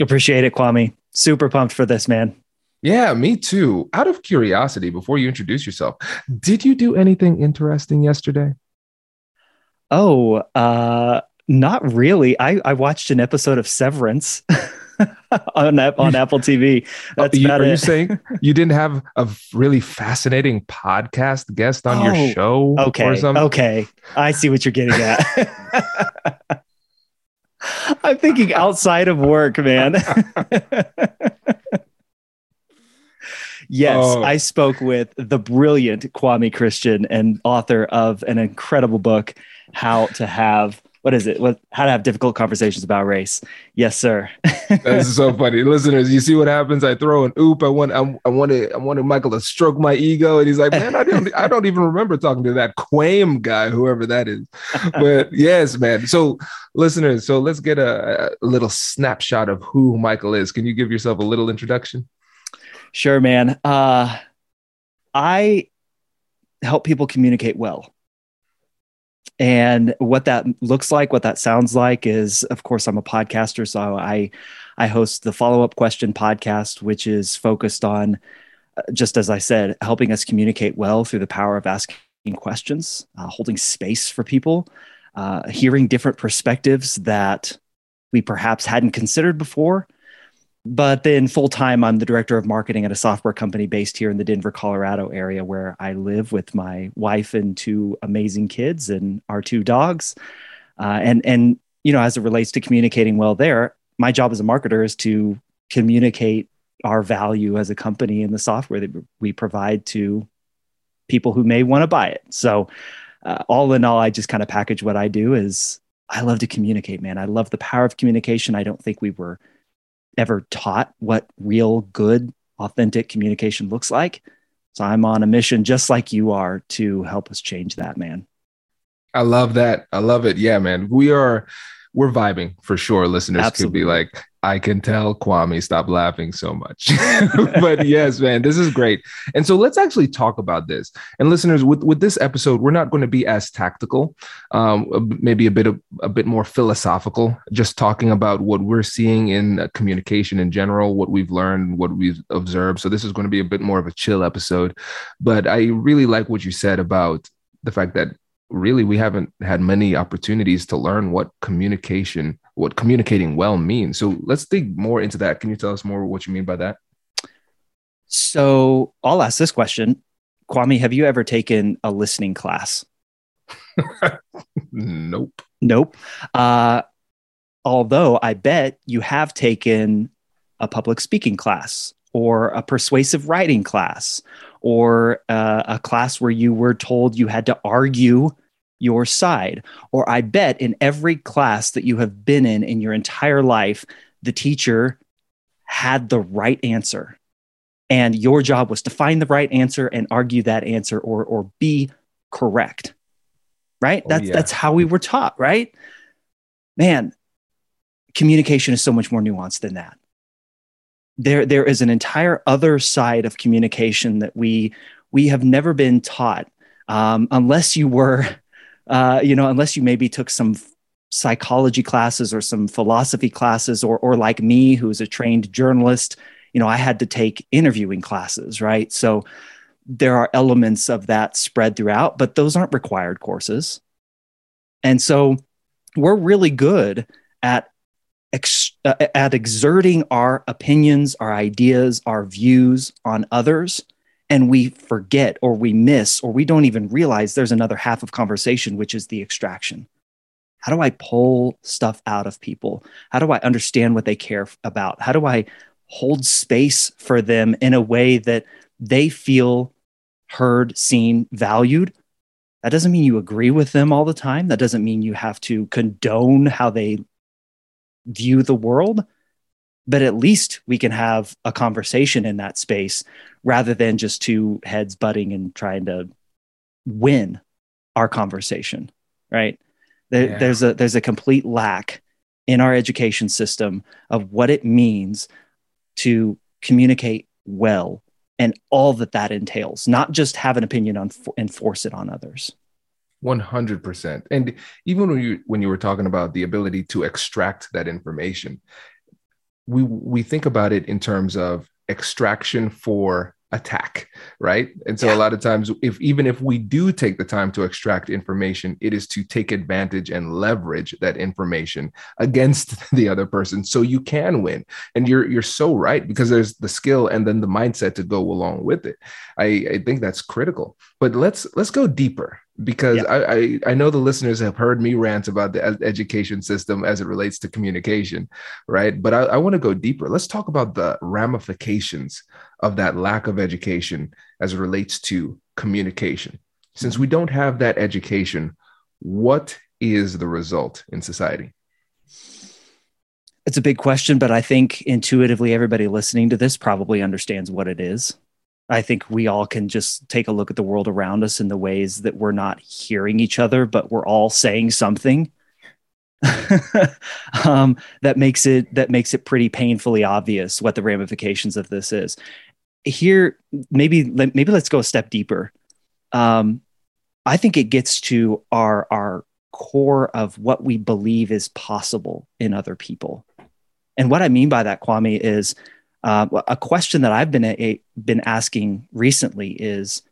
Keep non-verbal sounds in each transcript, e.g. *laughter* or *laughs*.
Appreciate it, Kwame. Super pumped for this, man. Yeah, me too. Out of curiosity, before you introduce yourself, did you do anything interesting yesterday? Oh, uh, not really. I, I watched an episode of Severance *laughs* on on Apple TV. *laughs* That's oh, you, are it. you saying you didn't have a really fascinating podcast guest on oh, your show? Okay, okay, I see what you're getting at. *laughs* I'm thinking outside of work, man. *laughs* yes, oh. I spoke with the brilliant Kwame Christian and author of an incredible book, How to Have what is it? What how to have difficult conversations about race? Yes, sir. *laughs* That's so funny, listeners. You see what happens? I throw an oop. I want I, I wanted I wanted Michael to stroke my ego, and he's like, man, I don't I don't even remember talking to that Quam guy, whoever that is. But *laughs* yes, man. So listeners, so let's get a, a little snapshot of who Michael is. Can you give yourself a little introduction? Sure, man. Uh, I help people communicate well. And what that looks like, what that sounds like is, of course, I'm a podcaster. So I, I host the follow up question podcast, which is focused on, uh, just as I said, helping us communicate well through the power of asking questions, uh, holding space for people, uh, hearing different perspectives that we perhaps hadn't considered before, but then full time, I'm the director of marketing at a software company based here in the Denver, Colorado area where I live with my wife and two amazing kids and our two dogs. Uh, and, and, you know, as it relates to communicating well there, my job as a marketer is to communicate our value as a company and the software that we provide to people who may want to buy it. So, uh, all in all, I just kind of package what I do is I love to communicate, man. I love the power of communication. I don't think we were ever taught what real good authentic communication looks like. So i'm on a mission just like you are to help us change that man. I love that. I love it. Yeah man. We are we're vibing for sure listeners Absolutely. could be like I can tell Kwame stop laughing so much. *laughs* *laughs* but yes, man, this is great. And so let's actually talk about this. And listeners, with, with this episode, we're not going to be as tactical, um, maybe a bit of a bit more philosophical, just talking about what we're seeing in uh, communication in general, what we've learned, what we've observed. So this is going to be a bit more of a chill episode. But I really like what you said about the fact that really we haven't had many opportunities to learn what communication what communicating well means. So let's dig more into that. Can you tell us more what you mean by that? So i'll ask this question. Kwame have you ever taken a listening class? *laughs* Nope. Nope. Uh, although i bet you have taken a public speaking class or a persuasive writing class or uh, a class where you were told you had to argue your side. Or I bet in every class that you have been in in your entire life, the teacher had the right answer. And your job was to find the right answer and argue that answer or, or be correct. Right? Oh, that's, yeah. that's how we were taught, right? Man, communication is so much more nuanced than that there there is an entire other side of communication that we we have never been taught um, unless you were *laughs* uh, you know unless you maybe took some psychology classes or some philosophy classes or or like me who's a trained journalist you know i had to take interviewing classes right? So there are elements of that spread throughout but those aren't required courses. And so we're really good at ex- uh, at exerting our opinions our ideas our views on others and we forget or we miss or we don't even realize there's another half of conversation which is the extraction how do I pull stuff out of people? How do I understand what they care about? How do I hold space for them in a way that they feel heard, seen, valued? That doesn't mean you agree with them all the time. That doesn't mean you have to condone how they view the world. But at least we can have a conversation in that space rather than just two heads butting and trying to win our conversation, right? There, yeah. There's a there's a complete lack in our education system of what it means to communicate well and all that that entails, not just have an opinion on and force it on others. 100%. And even when you when you were talking about the ability to extract that information, we we think about it in terms of extraction for attack right? And so yeah. a lot of times if even if we do take the time to extract information it is to take advantage and leverage that information against *laughs* the other person so you can win. And you're you're so right because there's the skill and then the mindset to go along with it. I i think that's critical. But let's let's go deeper because yeah. I, I, I know the listeners have heard me rant about the education system as it relates to communication, right? But I, I want to go deeper. Let's talk about the ramifications of that lack of education as it relates to communication. Since we don't have that education, what is the result in society? It's a big question, but I think intuitively everybody listening to this probably understands what it is. I think we all can just take a look at the world around us in the ways that we're not hearing each other, but we're all saying something. *laughs* um, that makes it that makes it pretty painfully obvious what the ramifications of this is. Here, maybe maybe let's go a step deeper. Um, I think it gets to our our core of what we believe is possible in other people, and what I mean by that, Kwame, is uh, a question that I've been a, been asking recently is,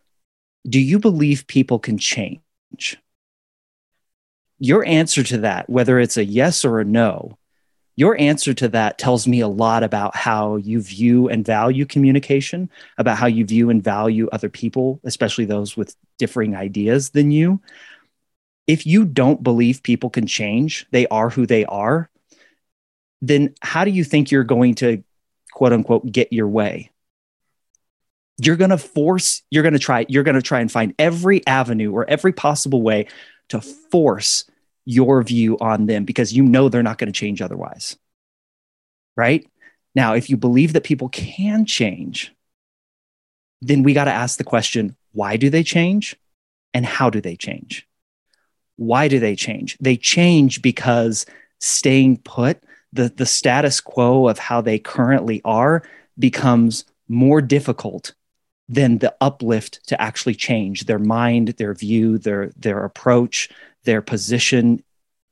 do you believe people can change? Your answer to that, whether it's a yes or a no, your answer to that tells me a lot about how you view and value communication, about how you view and value other people, especially those with differing ideas than you. If you don't believe people can change, they are who they are, then how do you think you're going to quote unquote get your way. You're going to force you're going to try you're going to try and find every avenue or every possible way to force your view on them because you know they're not going to change otherwise. Right? Now if you believe that people can change then we got to ask the question why do they change? And how do they change? Why do they change? They change because staying put the, the status quo of how they currently are becomes more difficult than the uplift to actually change their mind, their view, their, their approach, their position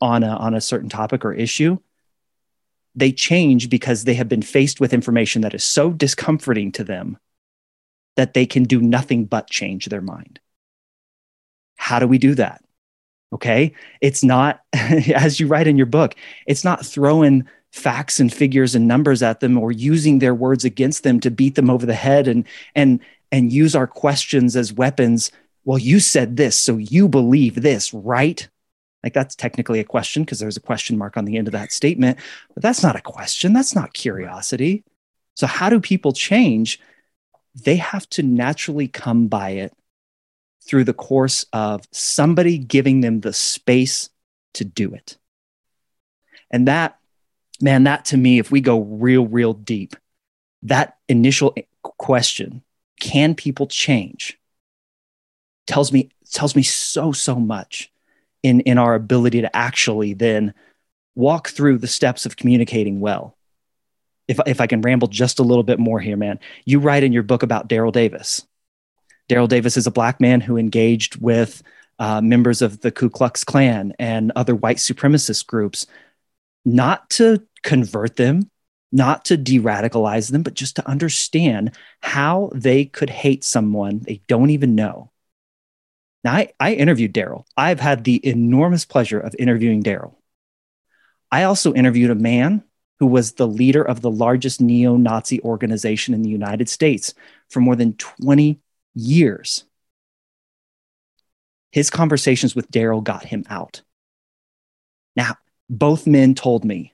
on a, on a certain topic or issue. They change because they have been faced with information that is so discomforting to them that they can do nothing but change their mind. How do we do that? Okay. It's not, *laughs* as you write in your book, it's not throwing facts and figures and numbers at them or using their words against them to beat them over the head and, and, and use our questions as weapons. Well, you said this, so you believe this, right? Like that's technically a question because there's a question mark on the end of that statement, but that's not a question. That's not curiosity. So, how do people change? They have to naturally come by it through the course of somebody giving them the space to do it. And that, man, that to me, if we go real, real deep, that initial question, can people change? tells me tells me so so much in in our ability to actually then walk through the steps of communicating well if, if I can ramble just a little bit more here, man, you write in your book about Daryl Davis. Daryl Davis is a black man who engaged with uh, members of the Ku Klux Klan and other white supremacist groups, not to convert them, not to de radicalize them, but just to understand how they could hate someone they don't even know. Now, I, I interviewed Daryl. I've had the enormous pleasure of interviewing Daryl. I also interviewed a man who was the leader of the largest neo Nazi organization in the United States for more than 20 years. His conversations with Daryl got him out. Now, both men told me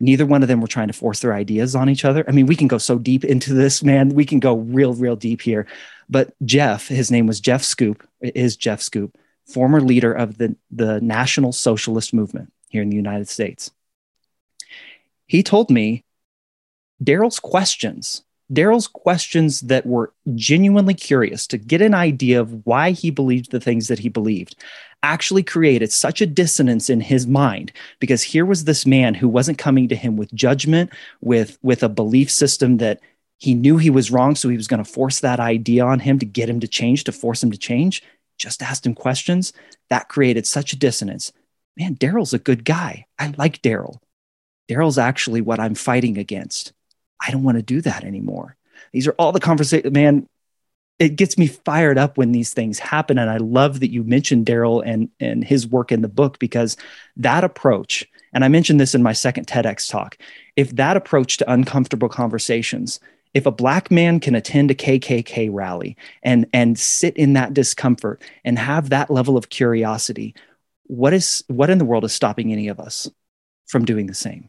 neither one of them were trying to force their ideas on each other. I mean, we can go so deep into this, man. We can go real, real deep here. But Jeff, his name was Jeff Schoep, is Jeff Schoep, former leader of the, the National Socialist Movement here in the United States. He told me Daryl's questions, Daryl's questions that were genuinely curious to get an idea of why he believed the things that he believed, actually created such a dissonance in his mind because here was this man who wasn't coming to him with judgment, with, with a belief system that he knew he was wrong. So he was going to force that idea on him to get him to change, to force him to change. Just asked him questions. That created such a dissonance. Man, Daryl's a good guy. I like Daryl. Daryl's actually what I'm fighting against. I don't want to do that anymore. These are all the conversations, man it gets me fired up when these things happen and i love that you mentioned daryl and and his work in the book because that approach and i mentioned this in my second tedx talk if that approach to uncomfortable conversations if a black man can attend a kkk rally and and sit in that discomfort and have that level of curiosity what is what in the world is stopping any of us from doing the same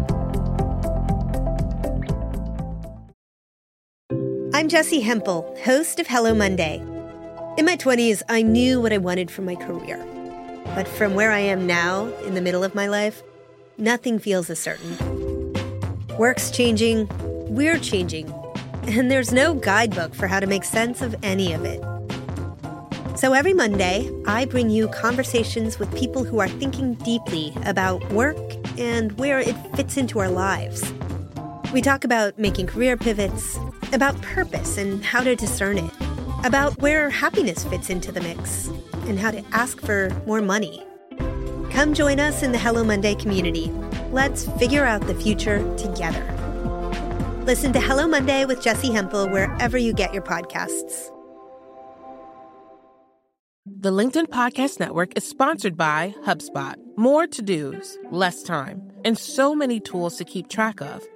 I'm Jessi Hempel, host of Hello Monday. In my 20s, I knew what I wanted from my career. But from where I am now, in the middle of my life, nothing feels as certain. Work's changing, we're changing, and there's no guidebook for how to make sense of any of it. So every Monday, I bring you conversations with people who are thinking deeply about work and where it fits into our lives. We talk about making career pivots, about purpose and how to discern it, about where happiness fits into the mix, and how to ask for more money. Come join us in the Hello Monday community. Let's figure out the future together. Listen to Hello Monday with Jessi Hempel wherever you get your podcasts. The LinkedIn Podcast Network is sponsored by HubSpot. More to dos, less time, and so many tools to keep track of.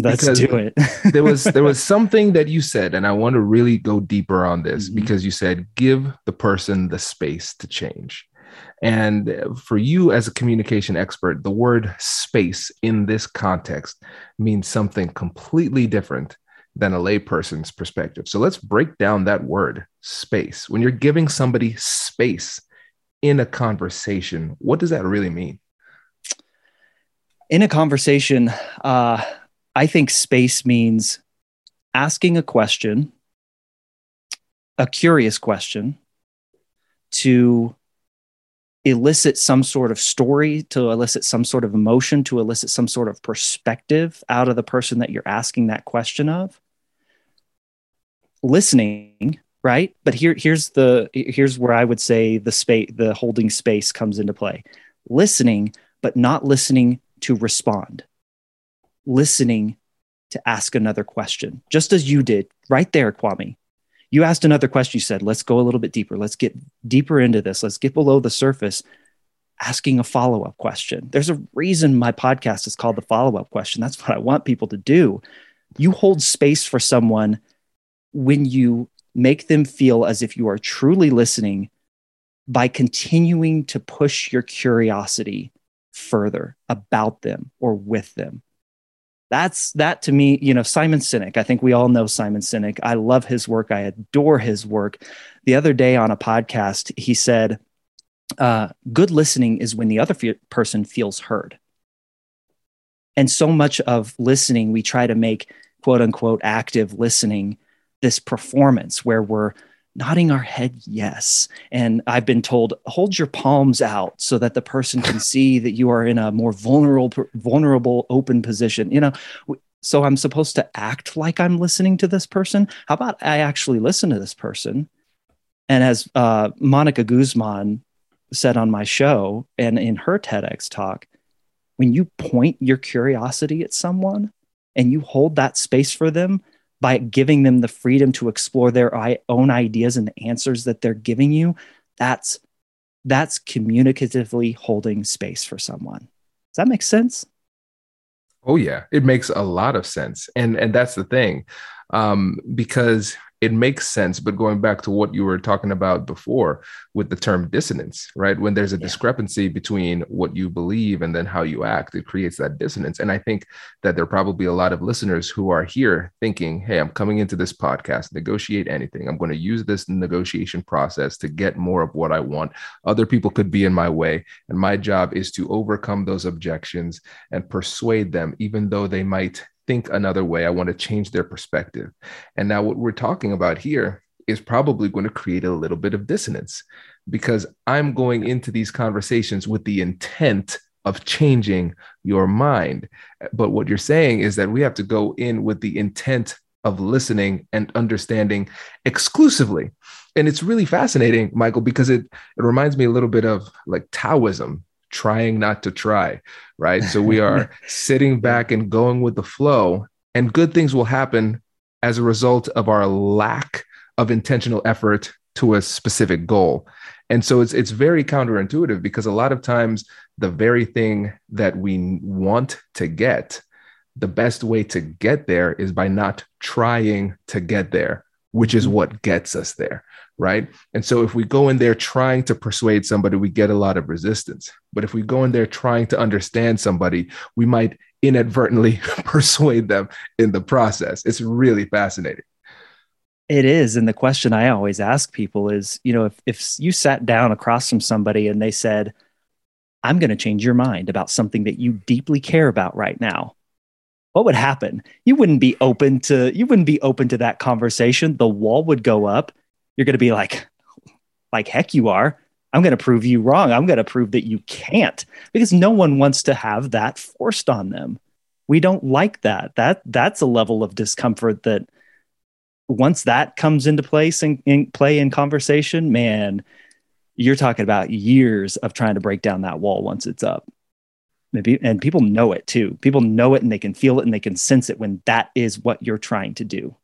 Let's because do it. *laughs* there was there was something that you said, and I want to really go deeper on this mm-hmm. because you said give the person the space to change. And for you as a communication expert, the word space in this context means something completely different than a layperson's perspective. So let's break down that word space. When you're giving somebody space in a conversation, what does that really mean? In a conversation, uh, I think space means asking a question, a curious question, to elicit some sort of story, to elicit some sort of emotion, to elicit some sort of perspective out of the person that you're asking that question of. Listening, right? But here, here's the here's where I would say the space, the holding space comes into play. Listening, but not listening to respond. Listening to ask another question, just as you did right there, Kwame. You asked another question. You said, let's go a little bit deeper. Let's get deeper into this. Let's get below the surface, asking a follow up question. There's a reason my podcast is called the follow up question. That's what I want people to do. You hold space for someone when you make them feel as if you are truly listening by continuing to push your curiosity further about them or with them that's that to me you know simon sinek i think we all know simon sinek. I love his work. I adore his work. The other day on a podcast he said uh, good listening is when the other person feels heard. And so much of listening we try to make quote unquote active listening this performance where we're nodding our head yes. And I've been told, hold your palms out so that the person can *laughs* see that you are in a more vulnerable, vulnerable, open position. You know, so I'm supposed to act like I'm listening to this person. How about I actually listen to this person? And as uh, Monica Guzman said on my show and in her TEDx talk, when you point your curiosity at someone and you hold that space for them, by giving them the freedom to explore their own ideas and the answers that they're giving you that's that's communicatively holding space for someone. Does that make sense? Oh yeah. It makes a lot of sense. And and that's the thing um because it makes sense. But going back to what you were talking about before with the term dissonance, right? When there's a yeah. discrepancy between what you believe and then how you act, it creates that dissonance. And I think that there are probably a lot of listeners who are here thinking, hey, I'm coming into this podcast, negotiate anything. I'm going to use this negotiation process to get more of what I want. Other people could be in my way. And my job is to overcome those objections and persuade them, even though they might think another way. I want to change their perspective. And now, what we're talking about here is probably going to create a little bit of dissonance because I'm going into these conversations with the intent of changing your mind. But what you're saying is that we have to go in with the intent of listening and understanding exclusively. And it's really fascinating, Michael, because it, it reminds me a little bit of like Taoism, trying not to try, right? So we are *laughs* sitting back and going with the flow, and good things will happen as a result of our lack of intentional effort to a specific goal. And so it's it's very counterintuitive because a lot of times the very thing that we want to get, the best way to get there is by not trying to get there, which is mm-hmm. what gets us there right? And so if we go in there trying to persuade somebody, we get a lot of resistance. But if we go in there trying to understand somebody, we might inadvertently *laughs* persuade them in the process. It's really fascinating. It is. And the question I always ask people is, you know, if, if you sat down across from somebody and they said, I'm going to change your mind about something that you deeply care about right now. What would happen? You wouldn't be open to you wouldn't be open to that conversation. The wall would go up you're going to be like, like heck you are. I'm going to prove you wrong. I'm going to prove that you can't because no one wants to have that forced on them. We don't like that. That that's a level of discomfort that once that comes into place in, in play in conversation, man, you're talking about years of trying to break down that wall once it's up. Maybe, and people know it too. People know it and they can feel it and they can sense it when that is what you're trying to do.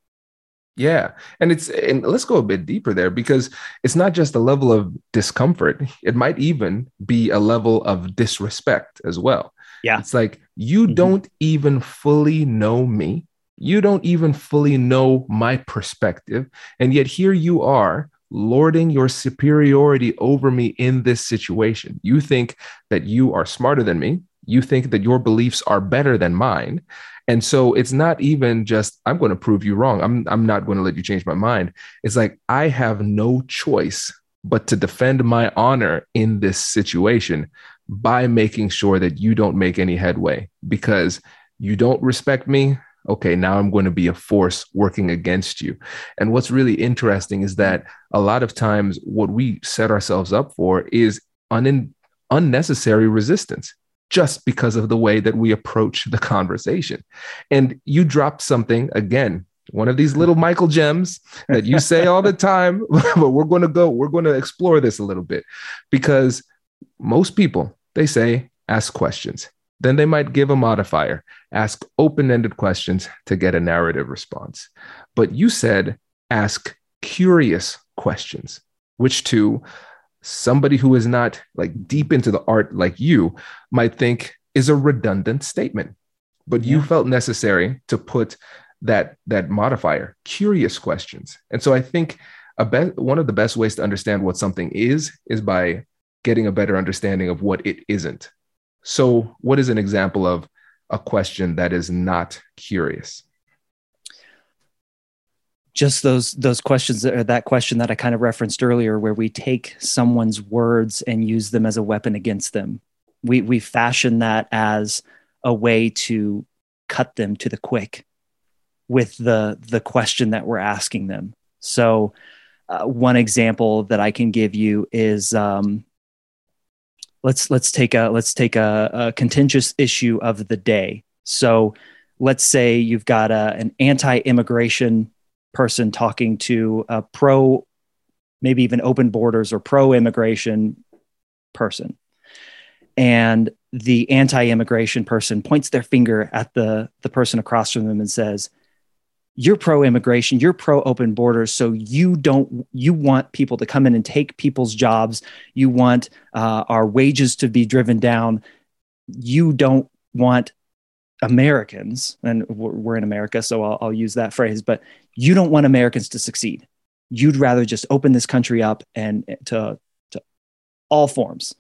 Yeah. And it's, and let's go a bit deeper there because it's not just a level of discomfort, it might even be a level of disrespect as well. Yeah. It's like you mm-hmm. don't even fully know me. You don't even fully know my perspective. And yet here you are lording your superiority over me in this situation. You think that you are smarter than me. You think that your beliefs are better than mine. And so it's not even just, I'm going to prove you wrong. I'm, I'm not going to let you change my mind. It's like, I have no choice but to defend my honor in this situation by making sure that you don't make any headway because you don't respect me. Okay, now I'm going to be a force working against you. And what's really interesting is that a lot of times what we set ourselves up for is unin- unnecessary resistance just because of the way that we approach the conversation. And you dropped something again, one of these little Michael gems that you say all the *laughs* time, *laughs* but we're going to go, we're going to explore this a little bit because most people, they say, ask questions. Then they might give a modifier, ask open ended questions to get a narrative response. But you said, ask curious questions, which to somebody who is not like deep into the art like you might think is a redundant statement. But you felt necessary to put that that modifier, curious questions. And so I think a be- one of the best ways to understand what something is is by getting a better understanding of what it isn't. So, what is an example of a question that is not curious? Just those those questions or that question that I kind of referenced earlier, where we take someone's words and use them as a weapon against them. We we fashion that as a way to cut them to the quick with the the question that we're asking them. So, uh, one example that I can give you is um, let's let's take a let's take a, a contentious issue of the day. So let's say you've got a, an anti-immigration person talking to a pro, maybe even open borders or pro-immigration person, and the anti-immigration person points their finger at the the person across from them and says, you're pro immigration, you're pro open borders. So you don't, you want people to come in and take people's jobs. You want uh, our wages to be driven down. You don't want Americans, and we're in America, so I'll, I'll use that phrase, but you don't want Americans to succeed. You'd rather just open this country up and eh, to, to all forms.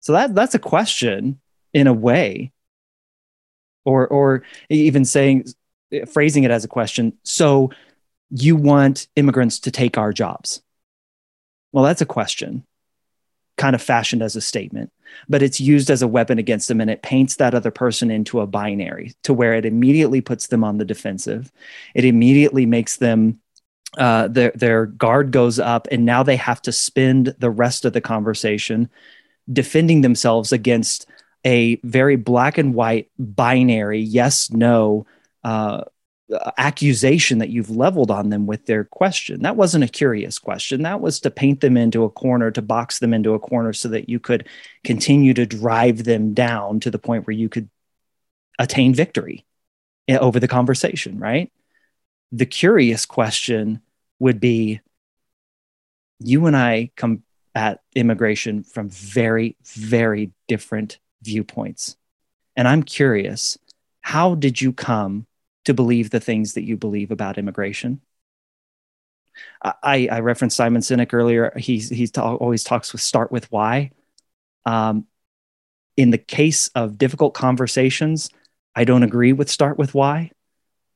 So that that's a question in a way or or even saying eh, phrasing it as a question. So you want immigrants to take our jobs? Well, that's a question, kind of fashioned as a statement, but it's used as a weapon against them and it paints that other person into a binary to where it immediately puts them on the defensive. It immediately makes them uh, their their guard goes up, and now they have to spend the rest of the conversation defending themselves against a very black and white binary yes no uh, accusation that you've leveled on them with their question. That wasn't a curious question. That was to paint them into a corner, to box them into a corner so that you could continue to drive them down to the point where you could attain victory eh, over the conversation, right? The curious question would be you and I come at immigration from very, very different viewpoints. And I'm curious, how did you come to believe the things that you believe about immigration. I, I referenced Simon Sinek earlier. He's he's ta- always talks with start with why. Um, in the case of difficult conversations, I don't agree with start with why.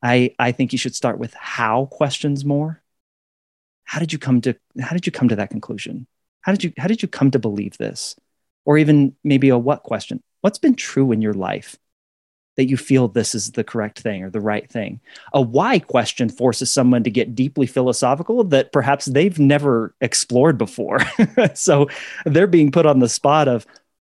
I I think you should start with how questions more. How did you come to how did you come to that conclusion? How did you how did you come to believe this? Or even maybe a what question? What's been true in your life that you feel this is the correct thing or the right thing. A why question forces someone to get deeply philosophical that perhaps they've never explored before. *laughs* so they're being put on the spot of,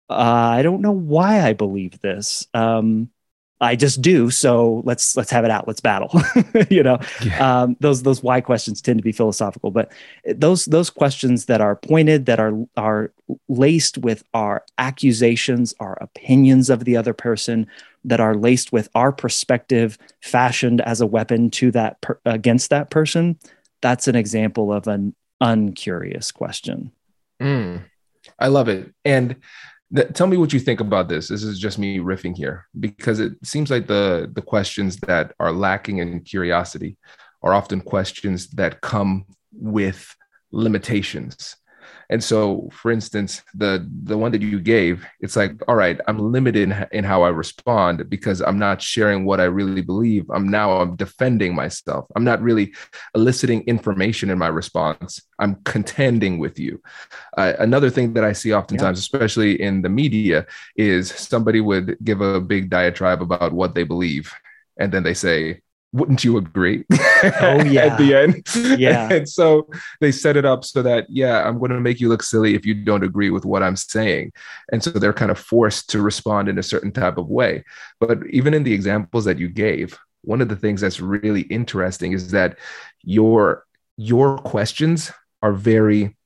uh, I don't know why I believe this. Um, I just do. So let's let's have it out. Let's battle. *laughs* you know, yeah. um, those those why questions tend to be philosophical, but those those questions that are pointed, that are are laced with our accusations, our opinions of the other person, that are laced with our perspective, fashioned as a weapon to that per- against that person. That's an example of an uncurious question. Mm, I love it, and th- tell me what you think about this. This is just me riffing here because it seems like the the questions that are lacking in curiosity are often questions that come with limitations and so, for instance, the the one that you gave, it's like, all right, I'm limited in, in how I respond because I'm not sharing what I really believe. I'm now I'm defending myself. I'm not really eliciting information in my response. I'm contending with you. Uh, another thing that I see oftentimes, yeah. especially in the media, is somebody would give a big diatribe about what they believe, and then they say, wouldn't you agree? *laughs* Oh yeah. *laughs* At the end. Yeah. *laughs* and so they set it up so that, yeah, I'm going to make you look silly if you don't agree with what I'm saying. And so they're kind of forced to respond in a certain type of way. But even in the examples that you gave, one of the things that's really interesting is that your your questions are very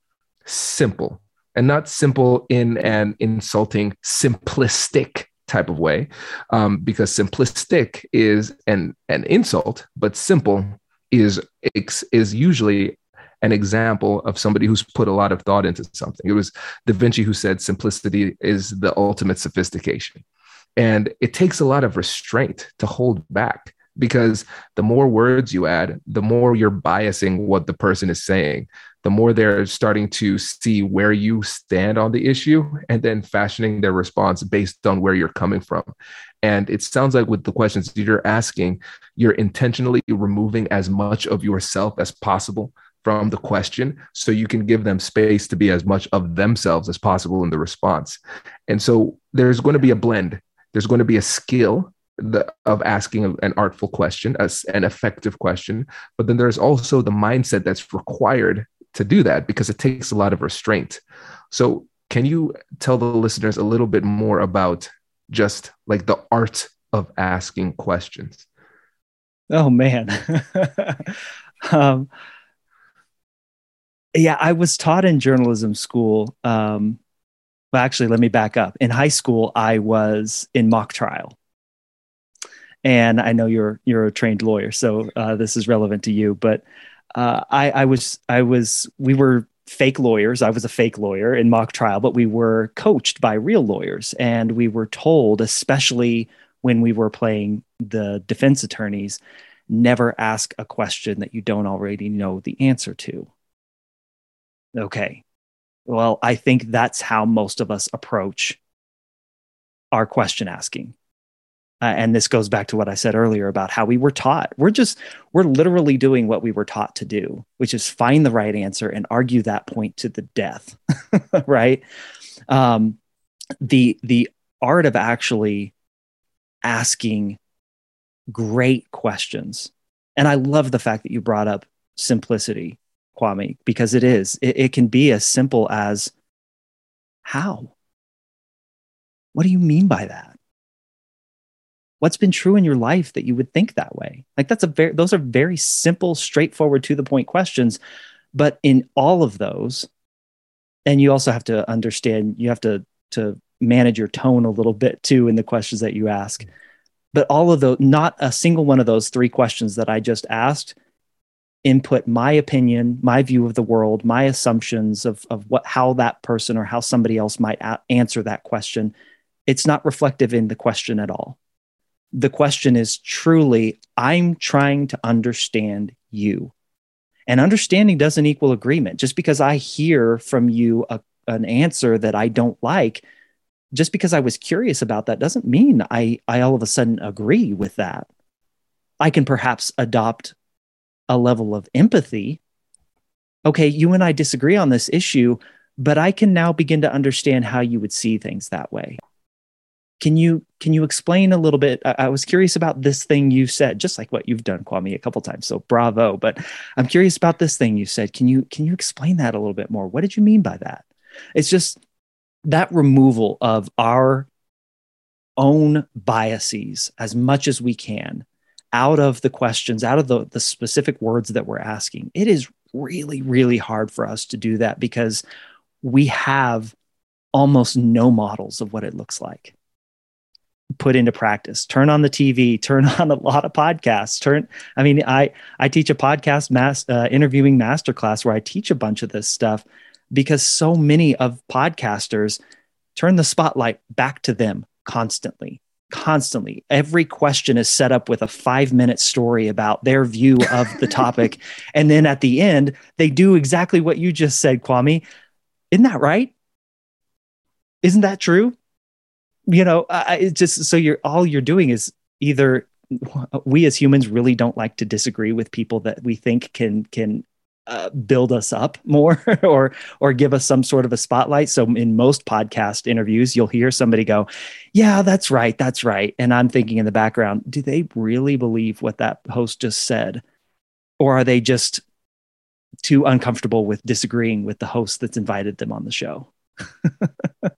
simple and not simple in an insulting simplistic type of way um, because simplistic is an an insult but simple is is usually an example of somebody who's put a lot of thought into something. It was da vinci who said simplicity is the ultimate sophistication. And it takes a lot of restraint to hold back because the more words you add the more you're biasing what the person is saying the more they're starting to see where you stand on the issue and then fashioning their response based on where you're coming from. And it sounds like with the questions you're asking, you're intentionally removing as much of yourself as possible from the question so you can give them space to be as much of themselves as possible in the response. And so there's going to be a blend, there's going to be a skill the, of asking an artful question, as an effective question, but then there's also the mindset that's required to do that because it takes a lot of restraint. So, can you tell the listeners a little bit more about just like the art of asking questions? Oh man. *laughs* um, yeah, I was taught in journalism school. Um, well, actually, let me back up. In high school, I was in mock trial, and I know you're you're a trained lawyer, so uh, this is relevant to you. But uh, I, I was I was we were fake lawyers. I was a fake lawyer in mock trial, but we were coached by real lawyers, and we were told, especially when we were playing the defense attorneys, never ask a question that you don't already know the answer to. Okay. Well, I think that's how most of us approach our question asking. Uh, and this goes back to what I said earlier about how we were taught. We're just, we're literally doing what we were taught to do, which is find the right answer and argue that point to the death, *laughs* right? Um, the the art of actually asking great questions, and I love the fact that you brought up simplicity, Kwame, because it is. It, it can be as simple as how. What do you mean by that? What's been true in your life that you would think that way? Like that's a very those are very simple straightforward to the point questions but in all of those and you also have to understand you have to to manage your tone a little bit too in the questions that you ask. Mm-hmm. But all of those not a single one of those three questions that i just asked input my opinion my view of the world my assumptions of of what how that person or how somebody else might a- answer that question. It's not reflective in the question at all the question is truly, I'm trying to understand you. And understanding doesn't equal agreement. Just because I hear from you a, an answer that I don't like, just because I was curious about that doesn't mean I, I all of a sudden agree with that. I can perhaps adopt a level of empathy. Okay, you and I disagree on this issue, but I can now begin to understand how you would see things that way can you can you explain a little bit? I, I, was curious about this thing you said just like what you've done kwame a couple times so bravo. But i'm curious about this thing you said. Can you can you explain that a little bit more? What did you mean by that? It's just that removal of our own biases as much as we can out of the questions out of the, the specific words that we're asking. It is really really hard for us to do that because we have almost no models of what it looks like put into practice. Turn on the tv turn *laughs* on a lot of podcasts. Turn i mean i i teach a podcast mass uh, interviewing masterclass where i teach a bunch of this stuff because so many of podcasters turn the spotlight back to them constantly constantly. Every question is set up with a 5 minute story about their view of the topic. *laughs* And then at the end they do exactly what you just said kwame. Isn't that right? Isn't that true you know, I, it's just so you're all you're doing is either we as humans really don't like to disagree with people that we think can can uh, build us up more *laughs* or or give us some sort of a spotlight. So in most podcast interviews you'll hear somebody go yeah that's right that's right. And i'm thinking in the background do they really believe what that host just said? Or are they just too uncomfortable with disagreeing with the host that's invited them on the show *laughs*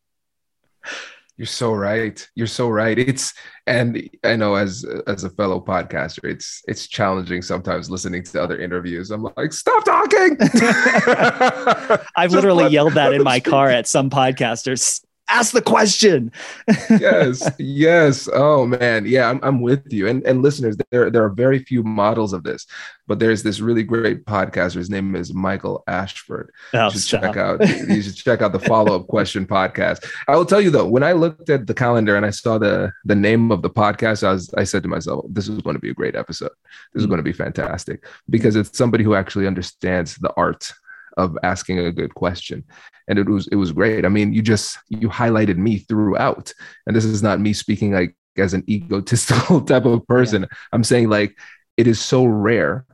You're so right. You're so right. It's and I know as as a fellow podcaster, it's it's challenging sometimes listening to other interviews. I'm like, stop talking. *laughs* I've literally yelled that *laughs* in my car at some podcasters ask the question. *laughs* yes, yes. Oh man, yeah, I'm, I'm with you. And and listeners, there there are very few models of this, but there's this really great podcaster. His name is Michael Ashford. Oh, you should stop. check out. you should check out the follow up *laughs* question podcast. I will tell you though, when I looked at the calendar and I saw the the name of the podcast, I was I said to myself, this is going to be a great episode. This is mm-hmm. going to be fantastic because it's somebody who actually understands the art of asking a good question. And it was it was great. I mean you just you highlighted me throughout. And this is not me speaking like as an egotistical *laughs* type of person. Yeah. i'm saying like it is so rare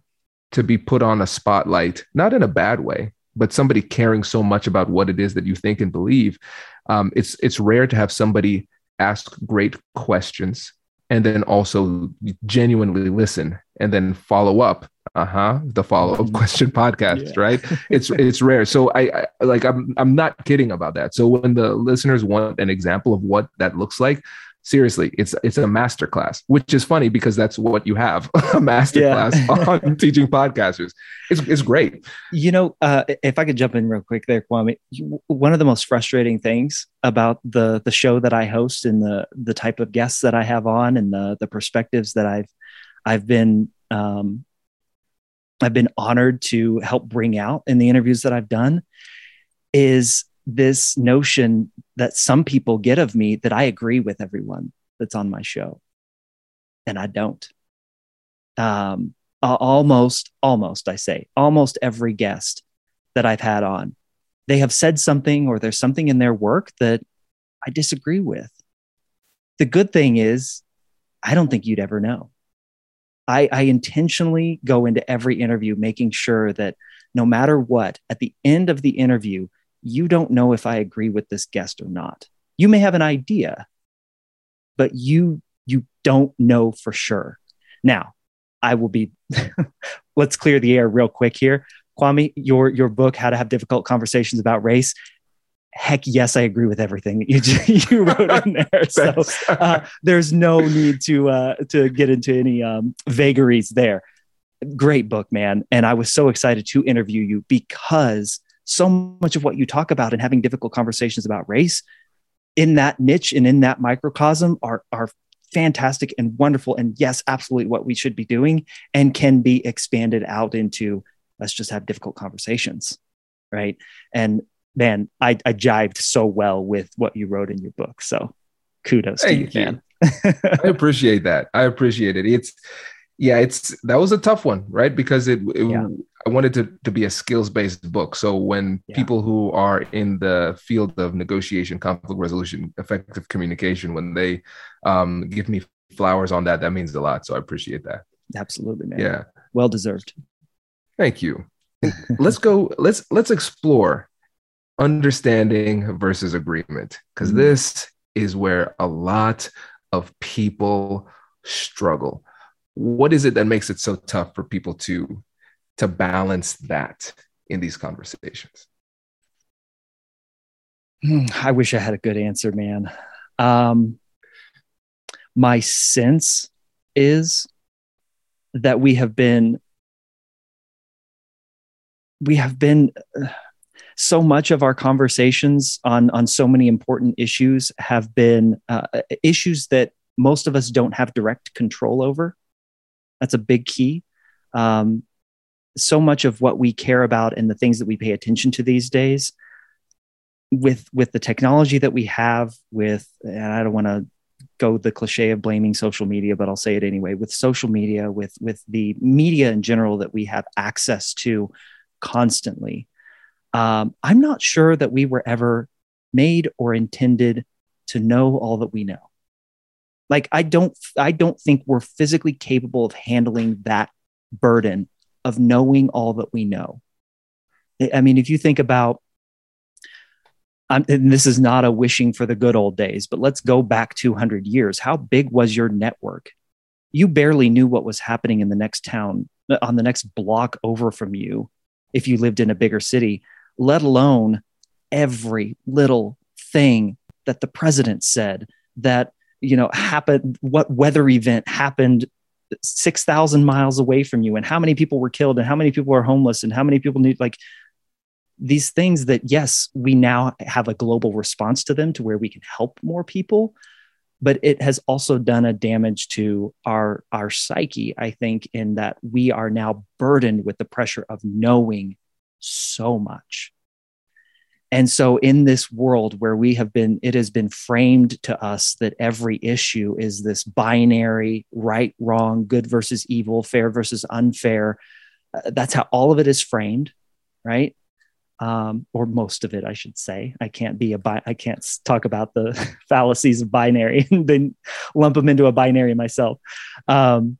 to be put on a spotlight not in a bad way but somebody caring so much about what it is that you think and believe. Um, it's it's rare to have somebody ask great questions and then also genuinely listen and then follow up. Uh-huh. The follow-up mm-hmm. question *laughs* podcast yeah. right? It's it's rare. So I, I, like i'm i'm not kidding about that. So when the listeners want an example of what that looks like seriously it's it's a master class which is funny because that's what you have *laughs* a master yeah. class on *laughs* teaching podcasters it's, it's great you know uh, if i could jump in real quick there kwame one of the most frustrating things about the the show that i host and the the type of guests that i have on and the the perspectives that i've i've been um, I've been honored to help bring out in the interviews that I've done is this notion that some people get of me that I agree with everyone that's on my show. And I don't. Um, almost, almost, I say, almost every guest that I've had on, they have said something or there's something in their work that I disagree with. The good thing is, I don't think you'd ever know. I, I intentionally go into every interview making sure that no matter what, at the end of the interview, you don't know if I agree with this guest or not. You may have an idea, but you you don't know for sure. Now, I will be *laughs* let's clear the air real quick here. Kwame, your your book, How to Have Difficult Conversations About Race, heck yes, I agree with everything that you *laughs* you wrote in there. *laughs* So uh, there's no need to uh, to get into any um, vagaries there. Great book, man, and I was so excited to interview you because so much of what you talk about and having difficult conversations about race in that niche and in that microcosm are are fantastic and wonderful and yes absolutely what we should be doing and can be expanded out into let's just have difficult conversations right and man, I, I jived so well with what you wrote in your book. So kudos Thank to you, you. man. I appreciate that. I appreciate it. It's yeah, it's that was a tough one, right? Because it, it yeah. I wanted to, to be a skills based book. So when yeah. people who are in the field of negotiation, conflict resolution, effective communication, when they um, give me flowers on that, that means a lot. So I appreciate that. Absolutely, man. Yeah, well deserved. Thank you. let's go. Let's let's explore understanding versus agreement because mm-hmm. this is where a lot of people struggle what is it that makes it so tough for people to to balance that in these conversations hmm, i wish i had a good answer man um my sense is that we have been we have been uh, so much of our conversations on on so many important issues have been uh, issues that most of us don't have direct control over. That's a big key. Um, so much of what we care about and the things that we pay attention to these days, with with the technology that we have, with and I don't want to go the cliche of blaming social media, but I'll say it anyway. With social media, with with the media in general that we have access to constantly, um, I'm not sure that we were ever made or intended to know all that we know. Like I don't I don't think we're physically capable of handling that burden of knowing all that we know. I mean, if you think about, um, and this is not a wishing for the good old days, but let's go back 200 years. How big was your network? You barely knew what was happening in the next town, on the next block over from you, if you lived in a bigger city, let alone every little thing that the president said that you know happened what weather event happened 6000 miles away from you? And how many people were killed? And how many people are homeless? And how many people need like these things that yes we now have a global response to them to where we can help more people but it has also done a damage to our our psyche i think in that we are now burdened with the pressure of knowing so much and so in this world where we have been it has been framed to us that every issue is this binary right wrong good versus evil fair versus unfair uh, that's how all of it is framed right um, or most of it, I should say. I can't be a bi- I can't talk about the *laughs* fallacies of binary *laughs* and then lump them into a binary myself. Um,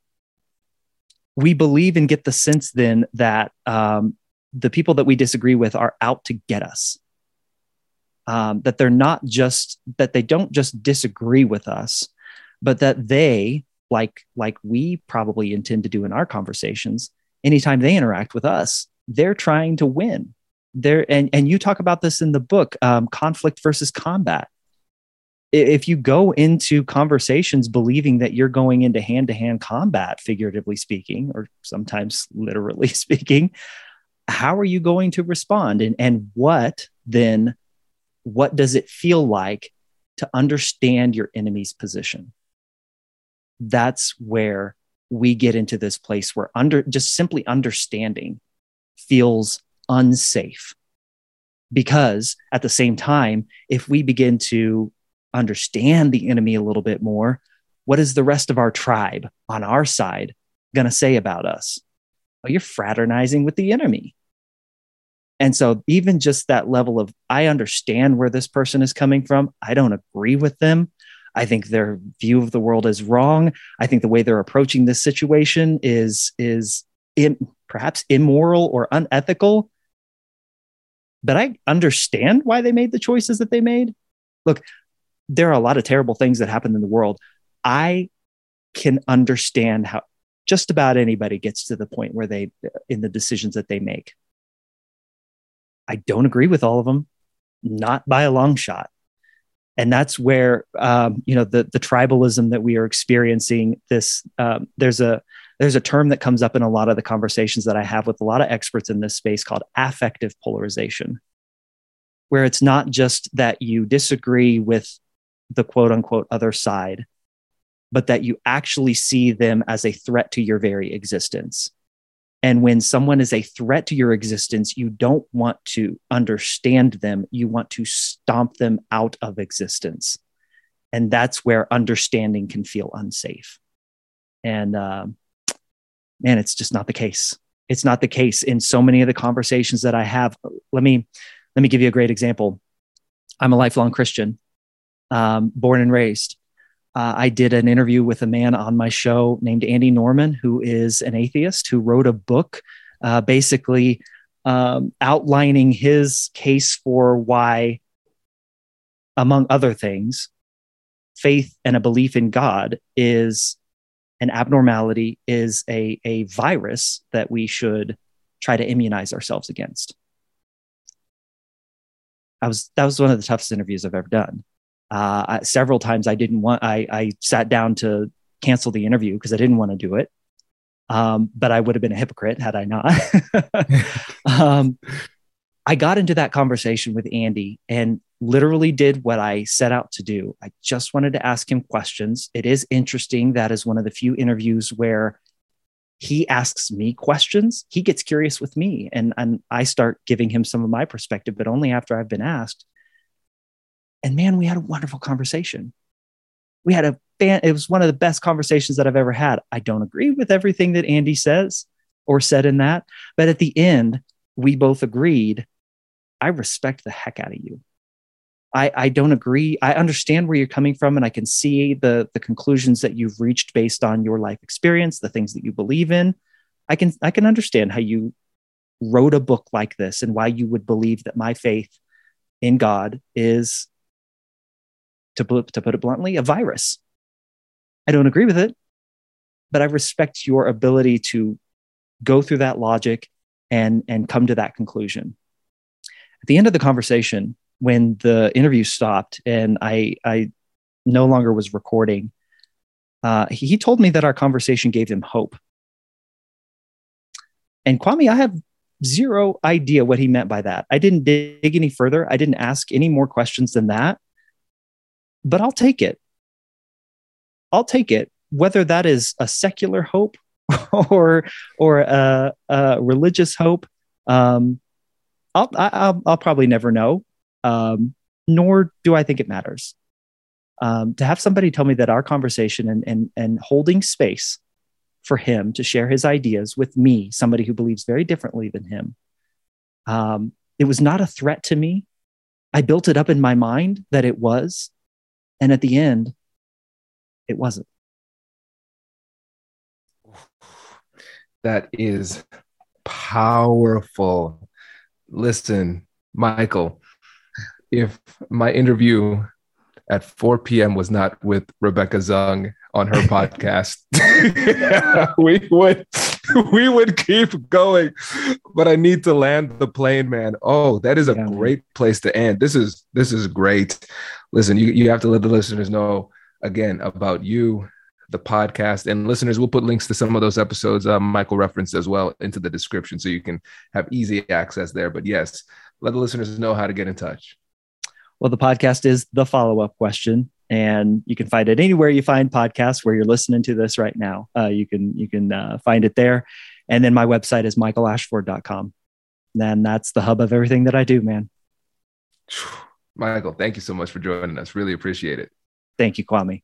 we believe and get the sense then that um, the people that we disagree with are out to get us. Um, that they're not just that they don't just disagree with us, but that they like like we probably intend to do in our conversations. Anytime they interact with us, they're trying to win there and and you talk about this in the book um, conflict versus combat if you go into conversations believing that you're going into hand-to-hand combat figuratively speaking or sometimes literally *laughs* speaking how are you going to respond and and what then what does it feel like to understand your enemy's position that's where we get into this place where under just simply understanding feels unsafe. Because at the same time, if we begin to understand the enemy a little bit more, what is the rest of our tribe on our side going to say about us? Well, you're fraternizing with the enemy. And so, even just that level of, I understand where this person is coming from. I don't agree with them. I think their view of the world is wrong. I think the way they're approaching this situation is is in, perhaps immoral or unethical but I understand why they made the choices that they made. Look, there are a lot of terrible things that happen in the world. I can understand how just about anybody gets to the point where they, in the decisions that they make. I don't agree with all of them, not by a long shot. And that's where, um, you know, the, the tribalism that we are experiencing this, um, there's a, there's a term that comes up in a lot of the conversations that I have with a lot of experts in this space called affective polarization, where it's not just that you disagree with the quote unquote other side, but that you actually see them as a threat to your very existence. And when someone is a threat to your existence, you don't want to understand them. You want to stomp them out of existence. And that's where understanding can feel unsafe. And um, man, it's just not the case. It's not the case in so many of the conversations that I have. Let me let me give you a great example. I'm a lifelong Christian, um, born and raised. Uh, I did an interview with a man on my show named Andy Norman, who is an atheist who wrote a book uh, basically um, outlining his case for why, among other things, faith and a belief in God is an abnormality is a, a virus that we should try to immunize ourselves against. I was that was one of the toughest interviews I've ever done. Uh, several times I didn't want I, I sat down to cancel the interview because I didn't want to do it. Um, but I would have been a hypocrite had I not. *laughs* um, I got into that conversation with Andy, and literally did what I set out to do. I just wanted to ask him questions. It is interesting. That is one of the few interviews where he asks me questions. He gets curious with me, and, and I start giving him some of my perspective, but only after I've been asked. And man, we had a wonderful conversation. We had a fan, it was one of the best conversations that I've ever had. I don't agree with everything that Andy says or said in that, but at the end, we both agreed I respect the heck out of you. I, I don't agree. I understand where you're coming from, and I can see the the conclusions that you've reached based on your life experience, the things that you believe in. I can I can understand how you wrote a book like this and why you would believe that my faith in God is, to put, to put it bluntly, a virus. I don't agree with it, but I respect your ability to go through that logic and, and come to that conclusion. At the end of the conversation, when the interview stopped and I, I no longer was recording, uh, he told me that our conversation gave him hope. And Kwame, I have zero idea what he meant by that. I didn't dig any further. I didn't ask any more questions than that. But I'll take it. I'll take it, whether that is a secular hope *laughs* or or a, a religious hope. Um, I'll, I'll, I'll probably never know. Um, nor do I think it matters. Um, to have somebody tell me that our conversation and, and, and holding space for him to share his ideas with me, somebody who believes very differently than him. Um, it was not a threat to me. I built it up in my mind that it was. And at the end, it wasn't. That is powerful. Listen, Michael, if my interview at 4 p.m. was not with Rebecca Zung on her *laughs* podcast, *laughs* we would we would keep going. But I need to land the plane, man. Oh, that is a yeah, great man. place to end. This is this is great. Listen, you, you have to let the listeners know again about you, the podcast, and listeners. We'll put links to some of those episodes. Uh, Michael referenced as well into the description, so you can have easy access there. But yes, let the listeners know how to get in touch. Well, the podcast is the follow up question, and you can find it anywhere you find podcasts. Where you're listening to this right now, uh, you can you can uh, find it there. And then my website is michaelashford.com. And that's the hub of everything that I do, man. Michael, thank you so much for joining us. Really appreciate it. Thank you, Kwame.